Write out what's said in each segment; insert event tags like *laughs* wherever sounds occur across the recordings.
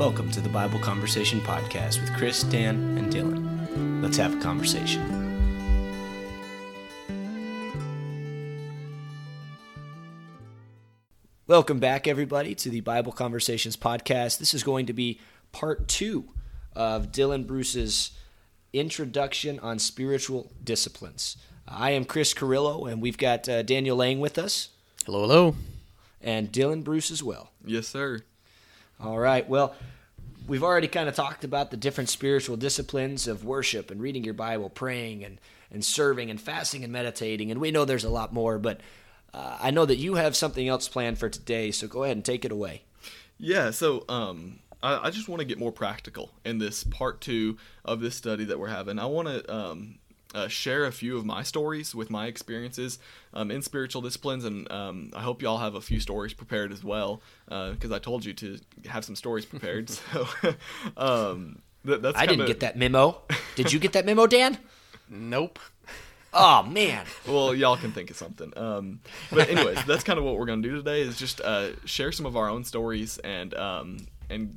Welcome to the Bible Conversation Podcast with Chris, Dan, and Dylan. Let's have a conversation. Welcome back, everybody, to the Bible Conversations Podcast. This is going to be part two of Dylan Bruce's introduction on spiritual disciplines. I am Chris Carrillo, and we've got uh, Daniel Lang with us, Hello, hello. and Dylan Bruce as well. Yes, sir. All right. Well, we've already kind of talked about the different spiritual disciplines of worship and reading your Bible, praying and, and serving and fasting and meditating. And we know there's a lot more, but uh, I know that you have something else planned for today. So go ahead and take it away. Yeah, so um, I, just want to get more practical in this part two of this study that we're having. I want to um, uh, share a few of my stories with my experiences um, in spiritual disciplines, and um, I hope y'all have a few stories prepared as well, because I told you to have some stories prepared. *laughs* so *laughs* um, that, that's I didn't get that memo. Did you get that memo, Dan? Nope. Oh, man. well, y'all can think of something. Um, but anyways, that's kind of what we're gonna do today is just uh, share some of our own stories and um, and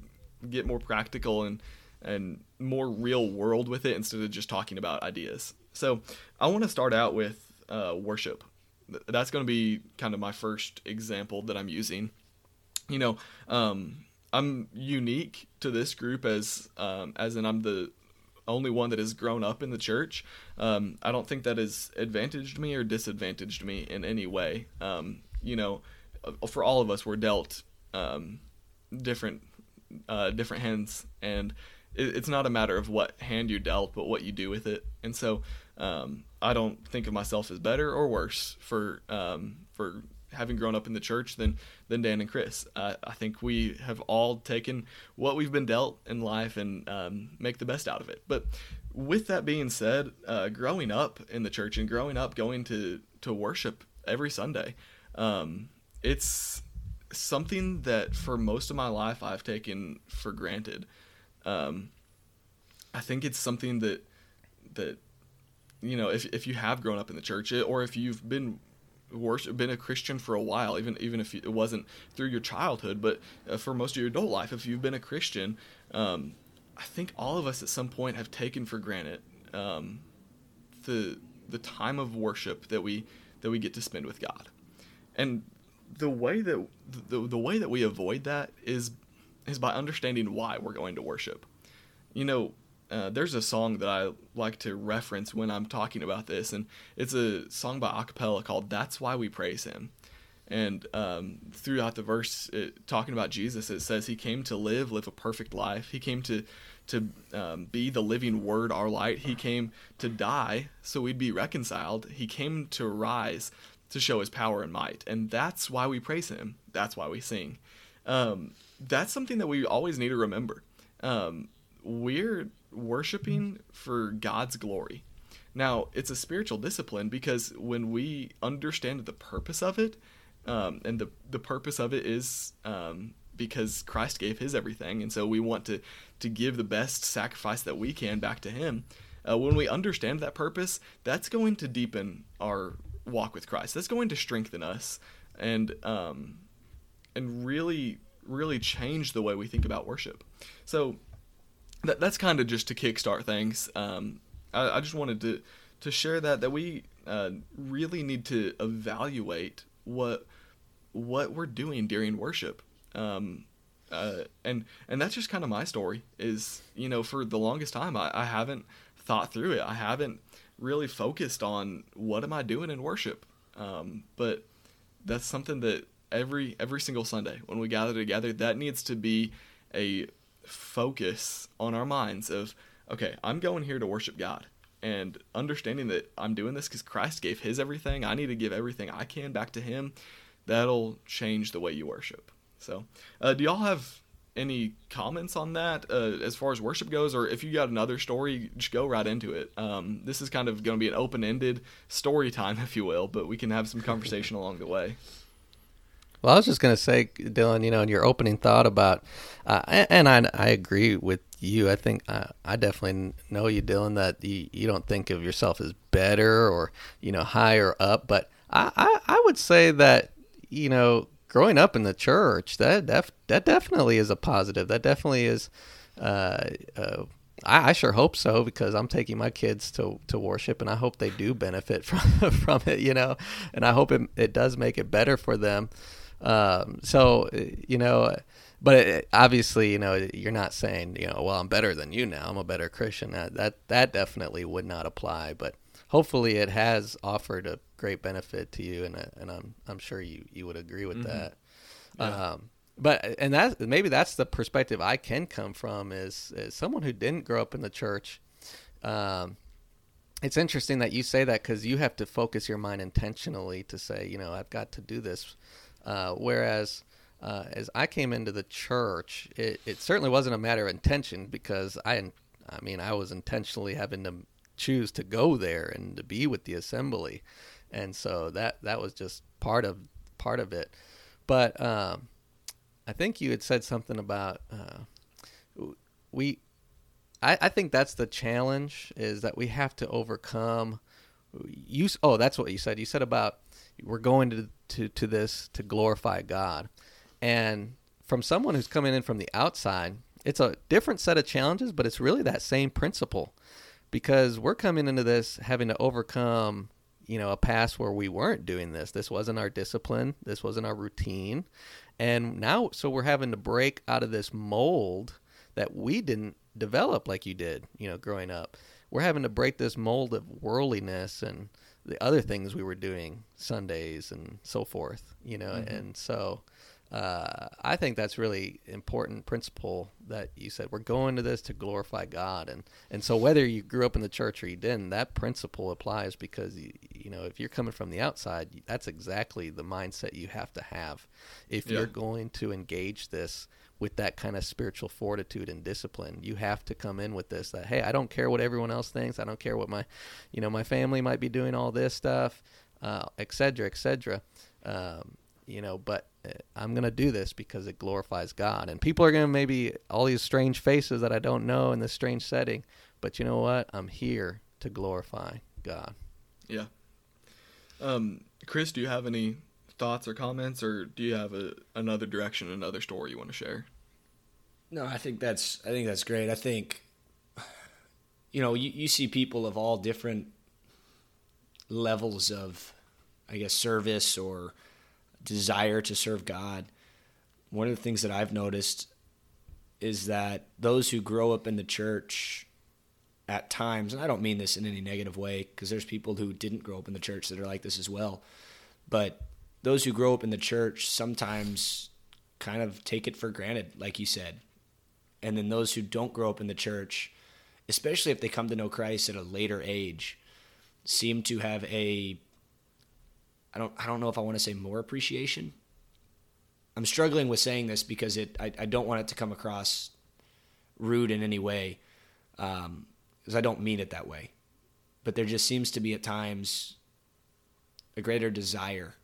get more practical and and more real world with it instead of just talking about ideas. So I want to start out with uh, worship. That's going to be kind of my first example that I'm using. You know, um, I'm unique to this group as um, as in I'm the only one that has grown up in the church. Um, I don't think that has advantaged me or disadvantaged me in any way. Um, you know, uh, for all of us, we're dealt um, different uh, different hands, and it, it's not a matter of what hand you dealt, but what you do with it. And so, um, I don't think of myself as better or worse for um, for having grown up in the church than than Dan and Chris. Uh, I think we have all taken what we've been dealt in life and um, make the best out of it. But with that being said, uh, growing up in the church and growing up going to to worship every Sunday, um, it's something that for most of my life I've taken for granted. Um, I think it's something that that you know if if you have grown up in the church or if you've been worship been a Christian for a while, even even if it wasn't through your childhood, but uh, for most of your adult life, if you've been a Christian, um, I think all of us at some point have taken for granted um, the the time of worship that we that we get to spend with God, and the way that the, the way that we avoid that is is by understanding why we're going to worship. You know, uh, there's a song that I like to reference when I'm talking about this, and it's a song by Acappella called "That's Why We Praise Him." And um, throughout the verse, it, talking about Jesus, it says he came to live, live a perfect life. He came to to um, be the living Word, our light. He came to die so we'd be reconciled. He came to rise to show His power and might, and that's why we praise Him. That's why we sing. Um, that's something that we always need to remember. Um, we're worshiping for God's glory. Now, it's a spiritual discipline because when we understand the purpose of it, um, and the the purpose of it is um, because Christ gave His everything, and so we want to to give the best sacrifice that we can back to Him. Uh, when we understand that purpose, that's going to deepen our walk with Christ. That's going to strengthen us, and um, and really really change the way we think about worship. So that, that's kind of just to kickstart things. Um, I, I just wanted to to share that that we uh, really need to evaluate what what we're doing during worship. Um, uh, and and that's just kind of my story. Is you know for the longest time I, I haven't thought through it. I haven't really focused on what am I doing in worship. Um, but that's something that every every single Sunday when we gather together, that needs to be a focus on our minds of okay, I'm going here to worship God and understanding that I'm doing this because Christ gave His everything. I need to give everything I can back to Him. That'll change the way you worship. So, uh, do y'all have any comments on that uh, as far as worship goes, or if you got another story, just go right into it. Um, this is kind of going to be an open-ended story time, *laughs* if you will, but we can have some conversation along the way. Well, I was just going to say, Dylan, you know, in your opening thought about, uh, and I, I agree with you. I think uh, I definitely know you, Dylan, that you, you don't think of yourself as better or, you know, higher up. But I, I, I would say that, you know, growing up in the church, that def- that definitely is a positive. That definitely is. Uh, uh, I, I, sure hope so because I'm taking my kids to, to worship, and I hope they do benefit *laughs* from from it. You know, and I hope it it does make it better for them. Um, so you know, but it, obviously, you know, you're not saying you know, well, I'm better than you now. I'm a better Christian. That that that definitely would not apply. But hopefully, it has offered a great benefit to you, and and I'm I'm sure you you would agree with mm-hmm. that. Yeah. Um, but and that maybe that's the perspective I can come from is, is someone who didn't grow up in the church. Um, it's interesting that you say that because you have to focus your mind intentionally to say, you know, I've got to do this. Uh, whereas uh, as I came into the church, it, it certainly wasn't a matter of intention because I, I mean, I was intentionally having to choose to go there and to be with the assembly, and so that that was just part of part of it. But um, I think you had said something about uh, we. I, I think that's the challenge is that we have to overcome. You oh that's what you said. You said about we're going to to to this to glorify God, and from someone who's coming in from the outside, it's a different set of challenges, but it's really that same principle. Because we're coming into this having to overcome you know a past where we weren't doing this. This wasn't our discipline. This wasn't our routine. And now, so we're having to break out of this mold that we didn't develop like you did, you know, growing up. We're having to break this mold of worldliness and the other things we were doing Sundays and so forth, you know, mm-hmm. and so uh, I think that's really important principle that you said. We're going to this to glorify God, and and so whether you grew up in the church or you didn't, that principle applies because you, you know if you're coming from the outside, that's exactly the mindset you have to have if yeah. you're going to engage this with that kind of spiritual fortitude and discipline. You have to come in with this that hey, I don't care what everyone else thinks. I don't care what my, you know, my family might be doing all this stuff, uh, et cetera, et cetera. Um, you know, but uh, I'm going to do this because it glorifies God. And people are going to maybe all these strange faces that I don't know in this strange setting, but you know what? I'm here to glorify God. Yeah. Um, Chris, do you have any thoughts or comments, or do you have a, another direction, another story you want to share? No, I think that's I think that's great. I think you know you, you see people of all different levels of I guess service or desire to serve God, one of the things that I've noticed is that those who grow up in the church at times, and I don't mean this in any negative way, because there's people who didn't grow up in the church that are like this as well, but those who grow up in the church sometimes kind of take it for granted, like you said. And then those who don't grow up in the church, especially if they come to know Christ at a later age, seem to have a I don't I don't know if I want to say more appreciation. I'm struggling with saying this because it I, I don't want it to come across rude in any way, because um, I don't mean it that way. But there just seems to be at times a greater desire.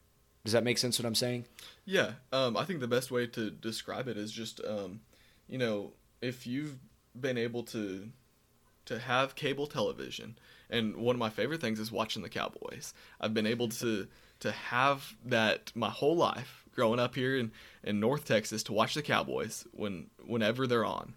Does that make sense? What I'm saying? Yeah, um, I think the best way to describe it is just, um, you know, if you've been able to to have cable television, and one of my favorite things is watching the Cowboys. I've been able to to have that my whole life growing up here in, in North Texas to watch the Cowboys when whenever they're on.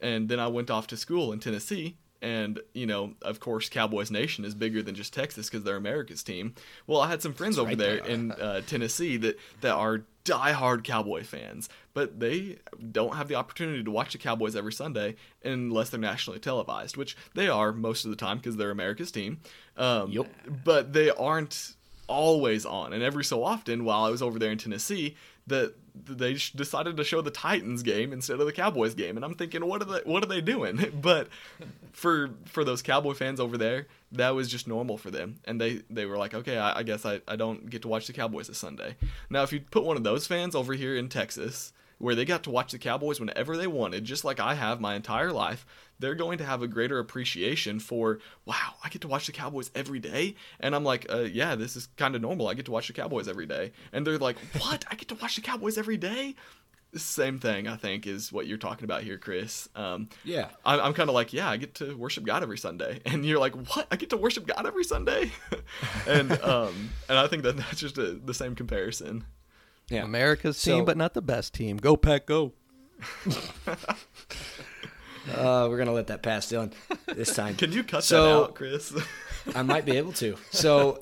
And then I went off to school in Tennessee and you know of course cowboys nation is bigger than just texas because they're america's team well i had some friends That's over right there, there in uh, tennessee that that are diehard cowboy fans but they don't have the opportunity to watch the cowboys every sunday unless they're nationally televised which they are most of the time because they're america's team um, yep. but they aren't always on. And every so often, while I was over there in Tennessee, that they decided to show the Titans game instead of the Cowboys game, and I'm thinking, what are they what are they doing? *laughs* but for for those Cowboy fans over there, that was just normal for them, and they they were like, okay, I, I guess I, I don't get to watch the Cowboys this Sunday. Now, if you put one of those fans over here in Texas, where they got to watch the Cowboys whenever they wanted, just like I have my entire life, they're going to have a greater appreciation for, wow, I get to watch the Cowboys every day. And I'm like, uh, yeah, this is kind of normal. I get to watch the Cowboys every day. And they're like, what? I get to watch the Cowboys every day? Same thing, I think, is what you're talking about here, Chris. Um, yeah. I'm, I'm kind of like, yeah, I get to worship God every Sunday. *laughs* And you're like, what? I get to worship God every Sunday? *laughs* and um, and I think that that's just a, the same comparison. Yeah. America's So- team, but not the best team. Go Pack, go! *laughs* Uh, we're gonna let that pass, Dylan, this *laughs* time. Can you cut So- that out, Chris? I might be able to. So,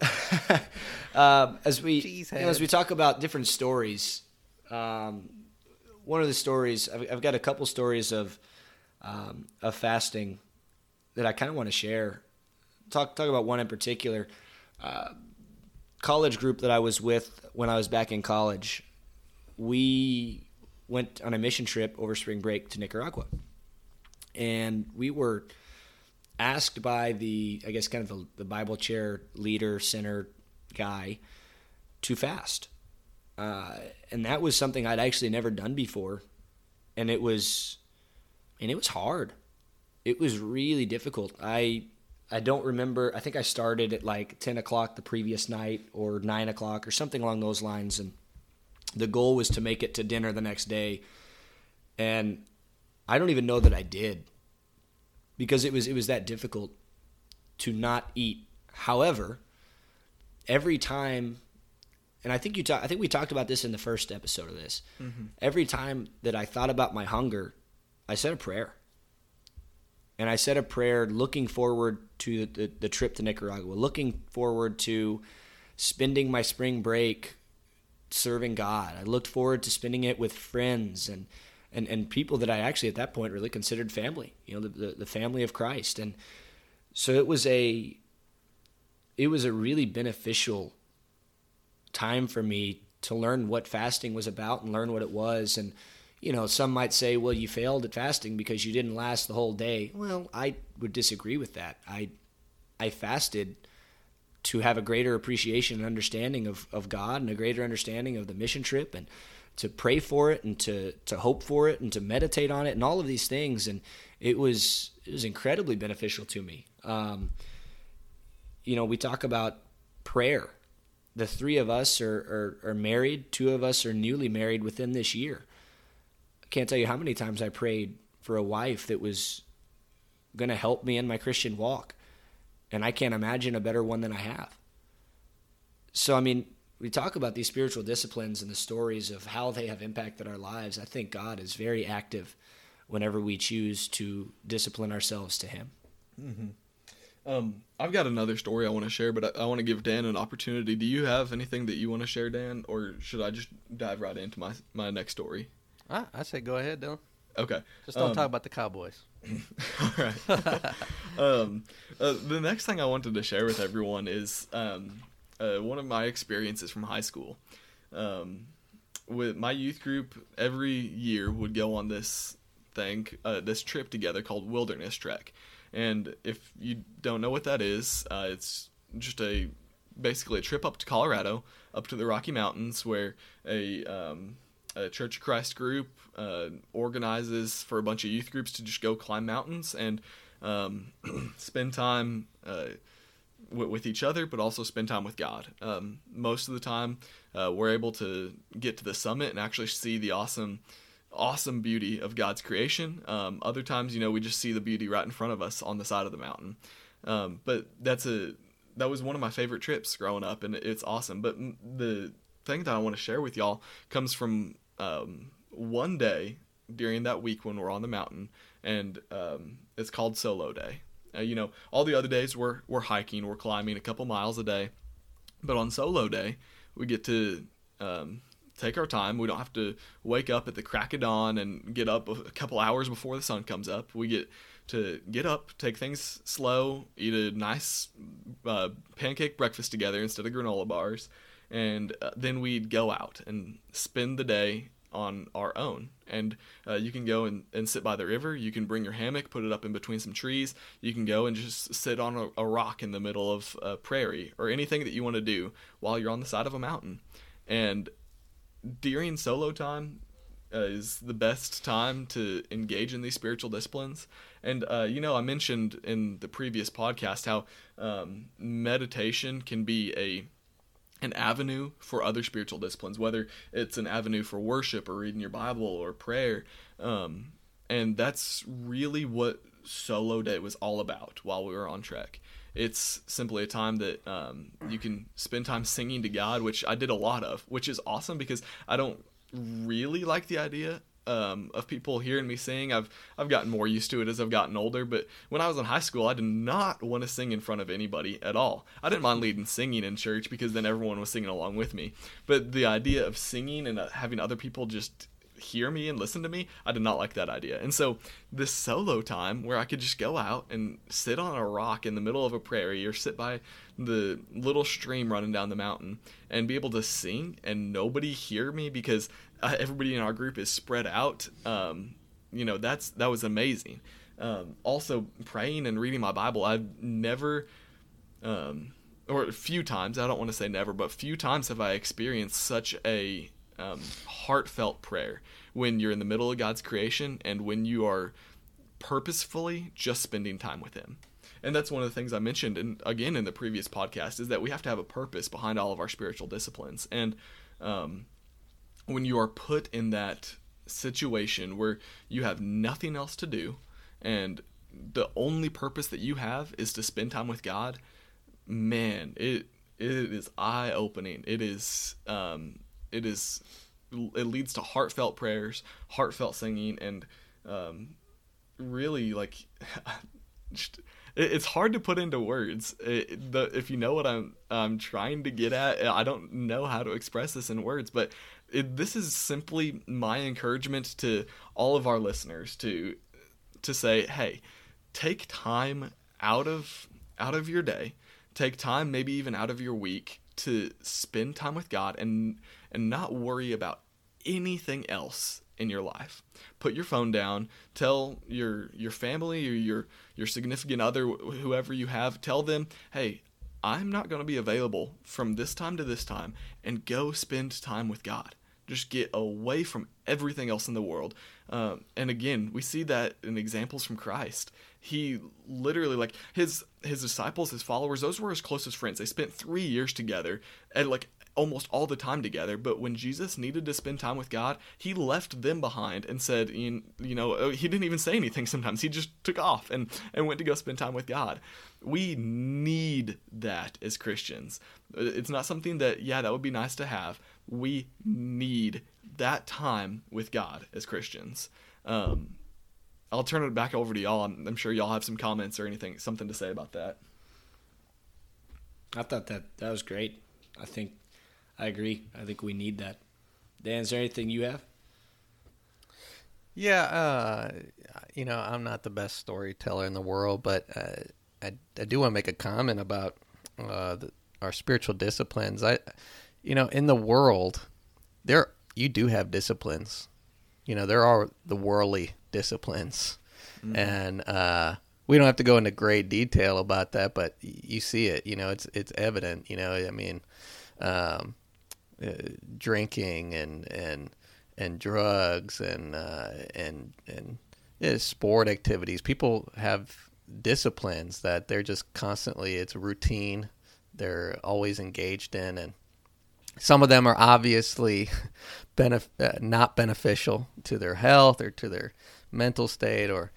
*laughs* um, as we you know, as we talk about different stories, um, one of the stories I've, I've got a couple stories of um, of fasting that I kind of want to share. Talk talk about one in particular. Uh, college group that I was with when I was back in college, we went on a mission trip over spring break to Nicaragua, and we were asked by the I guess kind of the, the Bible chair leader center guy to fast, uh, and that was something I'd actually never done before, and it was, and it was hard. It was really difficult. I I don't remember. I think I started at like ten o'clock the previous night or nine o'clock or something along those lines, and the goal was to make it to dinner the next day, and I don't even know that I did because it was it was that difficult to not eat. However, every time, and I think you talk, I think we talked about this in the first episode of this. Mm-hmm. Every time that I thought about my hunger, I said a prayer, and I said a prayer looking forward to the, the trip to Nicaragua, looking forward to spending my spring break serving God. I looked forward to spending it with friends and and, and people that I actually at that point really considered family, you know, the, the, the family of Christ. And so it was a it was a really beneficial time for me to learn what fasting was about and learn what it was and you know some might say well you failed at fasting because you didn't last the whole day well i would disagree with that i i fasted to have a greater appreciation and understanding of, of God and a greater understanding of the mission trip and to pray for it and to, to hope for it and to meditate on it and all of these things. And it was, it was incredibly beneficial to me. Um, you know, we talk about prayer. The three of us are, are, are married. Two of us are newly married within this year. Can't tell you how many times I prayed for a wife that was going to help me in my Christian walk and I can't imagine a better one than I have. So, I mean, we talk about these spiritual disciplines and the stories of how they have impacted our lives. I think God is very active whenever we choose to discipline ourselves to Him. Um, I've got another story I want to share, but I, I want to give Dan an opportunity. Do you have anything that you want to share, Dan, or should I just dive right into my my next story? I, I say go ahead, Dylan. Okay. Just don't Um, talk about the Cowboys. *laughs* All right. *laughs* um, uh, the next thing I wanted to share with everyone is um, uh, one of my experiences from high school. Um, with my youth group, every year would go on this thing, uh, this trip together called Wilderness Trek. And if you don't know what that is, uh, it's just a basically a trip up to Colorado, up to the Rocky Mountains, where a um, a Church of Christ group uh, organizes for a bunch of youth groups to just go climb mountains and um, *clears throat* spend time uh, w- with each other, but also spend time with God. Um, most of the time, uh, we're able to get to the summit and actually see the awesome, awesome beauty of God's creation. Um, other times, you know, we just see the beauty right in front of us on the side of the mountain. Um, but that's a that was one of my favorite trips growing up, and it's awesome. But the thing that I want to share with y'all comes from um, one day during that week when we're on the mountain, and um, it's called Solo Day. Uh, you know, all the other days we're we're hiking, we're climbing a couple miles a day, but on Solo Day we get to um, take our time. We don't have to wake up at the crack of dawn and get up a couple hours before the sun comes up. We get to get up, take things slow, eat a nice uh, pancake breakfast together instead of granola bars, and uh, then we'd go out and spend the day on our own. And uh, you can go and, and sit by the river. You can bring your hammock, put it up in between some trees. You can go and just sit on a, a rock in the middle of a prairie or anything that you want to do while you're on the side of a mountain. And during solo time uh, is the best time to engage in these spiritual disciplines. And uh, you know, I mentioned in the previous podcast how um, meditation can be a an avenue for other spiritual disciplines, whether it's an avenue for worship or reading your Bible or prayer. Um, and that's really what Solo Day was all about while we were on trek. it's simply a time that um, you can spend time singing to God, which I did a lot of, which is awesome because I don't really like the idea um, of people hearing me sing. I've I've gotten more used to it as I've gotten older. But when I was in high school, I did not want to sing in front of anybody at all. I didn't mind leading singing in church because then everyone was singing along with me. But the idea of singing and uh, having other people just hear me and listen to me, I did not like that idea. And so this solo time where I could just go out and sit on a rock in the middle of a prairie or sit by the little stream running down the mountain and be able to sing and nobody hear me because uh, everybody in our group is spread out. Um, you know, that's that was amazing. Um, also, praying and reading my Bible, I've never, um, or a few times, I don't want to say never, but few times have I experienced such a um, heartfelt prayer when you're in the middle of God's creation and when you are purposefully just spending time with Him. And that's one of the things I mentioned, and again in the previous podcast, is that we have to have a purpose behind all of our spiritual disciplines. And um, when you are put in that situation where you have nothing else to do and the only purpose that you have is to spend time with God, man, it it is eye opening. It is um, it is it leads to heartfelt prayers, heartfelt singing, and um, really like *laughs* it's hard to put into words. It, the, if you know what I'm I'm trying to get at, I don't know how to express this in words, but it, this is simply my encouragement to all of our listeners to to say, hey, take time out of out of your day, take time maybe even out of your week to spend time with God and and not worry about anything else in your life. Put your phone down. Tell your your family or your your significant other, whoever you have, tell them, "Hey, I'm not going to be available from this time to this time, and go spend time with God." just get away from everything else in the world. Um, and again, we see that in examples from Christ. He literally like his his disciples, his followers, those were his closest friends. They spent three years together and like almost all the time together. But when Jesus needed to spend time with God, he left them behind and said, you, know, oh, he didn't even say anything sometimes. He just took off and, and went to go spend time with God. We need that as Christians. It's not something that, yeah, that would be nice to have, we need that time with God as Christians. Um, I'll turn it back over to y'all. I'm, I'm, sure y'all have some comments or anything, something to say about that. I thought that that was great. I think I agree. I think we need that. Dan, is there anything you have? Yeah, uh, you know, I'm not the best storyteller in the world, but uh, I, I do want to make a comment about uh, the, our spiritual disciplines. I you know, in the world, there you do have disciplines. You know, there are the worldly disciplines, mm-hmm. and uh, we don't have to go into great detail about that, but you see it. You know, it's it's evident. You know, I mean, um, uh, drinking and and and drugs and uh, and and sport activities. People have disciplines that they're just constantly. It's routine. They're always engaged in, and some of them are obviously *laughs* benef- uh, not beneficial to their health or to their mental state or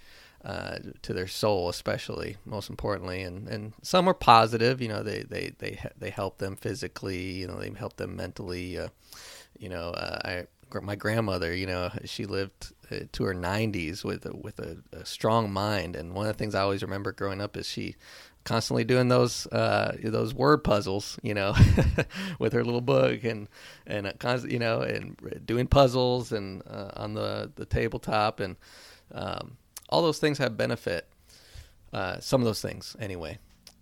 uh, to their soul, especially most importantly, and and some are positive. You know, they they they they help them physically. You know, they help them mentally. Uh, you know, uh, I my grandmother, you know, she lived uh, to her 90s with a, with a, a, strong mind, and one of the things I always remember growing up is she constantly doing those uh, those word puzzles, you know, *laughs* with her little book and and uh, you know and doing puzzles and uh, on the the tabletop and um, all those things have benefit. Uh, some of those things, anyway.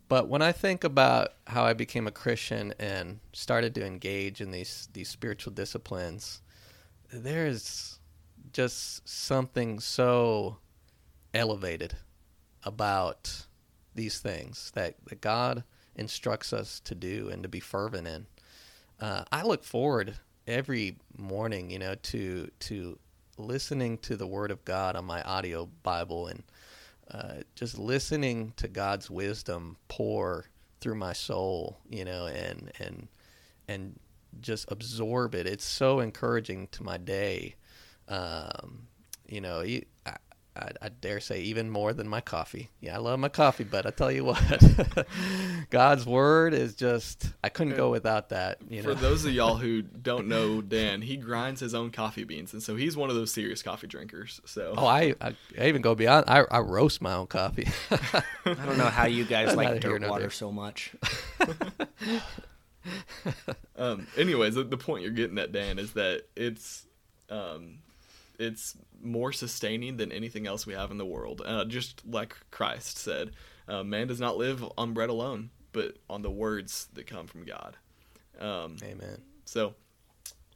But when I think about how I became a Christian and started to engage in these these spiritual disciplines, there's just something so elevated about these things that, that God instructs us to do and to be fervent in. Uh, I look forward every morning, you know, to to listening to the Word of God on my audio Bible and uh, just listening to God's wisdom pour through my soul, you know, and and and just absorb it. It's so encouraging to my day. Um, you know, I, I, I, dare say even more than my coffee. Yeah, I love my coffee, but I tell you what, *laughs* God's word is just I couldn't go without that. You know? For those of y'all who *laughs* don't know Dan, he grinds his own coffee beans, and so he's one of those serious coffee drinkers. So oh, I I, I even go beyond. I, I roast my own coffee. *laughs* I don't know how you guys like dirt water so much. um. Anyways, the, the point you're getting at, Dan, is that it's um it's more sustaining than anything else we have in the world. Uh, just like Christ said, uh, man does not live on bread alone, but on the words that come from God. Um, Amen. So,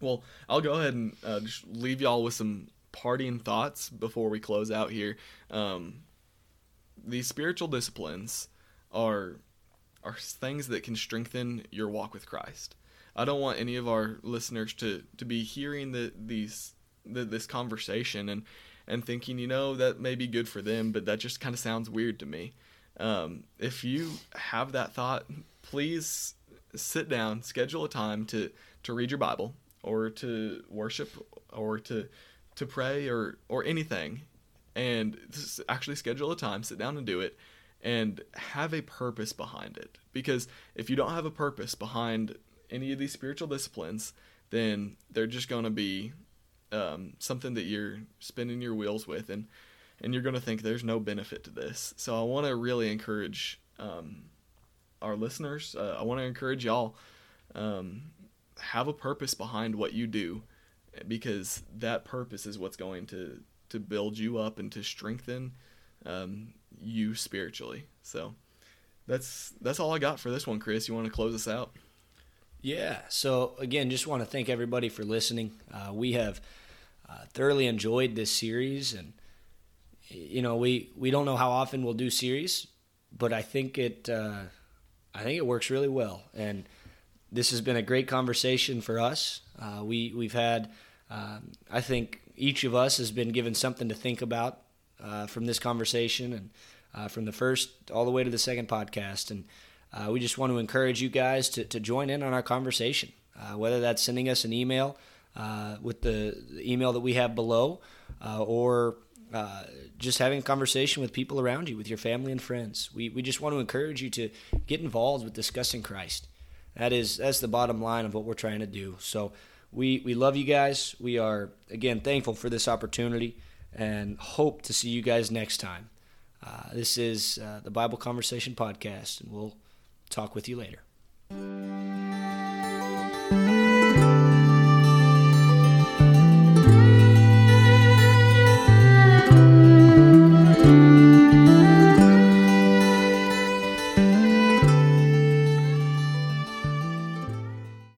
well, I'll go ahead and uh, just leave y'all with some parting thoughts before we close out here. Um, these spiritual disciplines are are things that can strengthen your walk with Christ. I don't want any of our listeners to to be hearing the, these the, this conversation and and thinking, you know, that may be good for them, but that just kind of sounds weird to me. Um, if you have that thought, please sit down, schedule a time to to read your Bible or to worship or to to pray or or anything, and actually schedule a time, sit down and do it, and have a purpose behind it. Because if you don't have a purpose behind any of these spiritual disciplines, then they're just going to be um, something that you're spinning your wheels with, and and you're going to think there's no benefit to this. So I want to really encourage um, our listeners. Uh, I want to encourage y'all um, have a purpose behind what you do, because that purpose is what's going to to build you up and to strengthen um, you spiritually. So that's that's all I got for this one, Chris. You want to close us out? Yeah. So again, just want to thank everybody for listening. Uh, we have uh, thoroughly enjoyed this series, and you know, we we don't know how often we'll do series, but I think it uh, I think it works really well, and this has been a great conversation for us. Uh, we we've had um, I think each of us has been given something to think about uh, from this conversation and uh, from the first all the way to the second podcast and uh, we just want to encourage you guys to, to join in on our conversation, uh, whether that's sending us an email uh, with the, the, email that we have below uh, or uh, just having a conversation with people around you, with your family and friends. We, we just want to encourage you to get involved with discussing Christ. That is that's the bottom line of what we're trying to do. So we we love you guys. We are again thankful for this opportunity and hope to see you guys next time. Uh, this is the Bible Conversation Podcast, and we'll Talk with you later.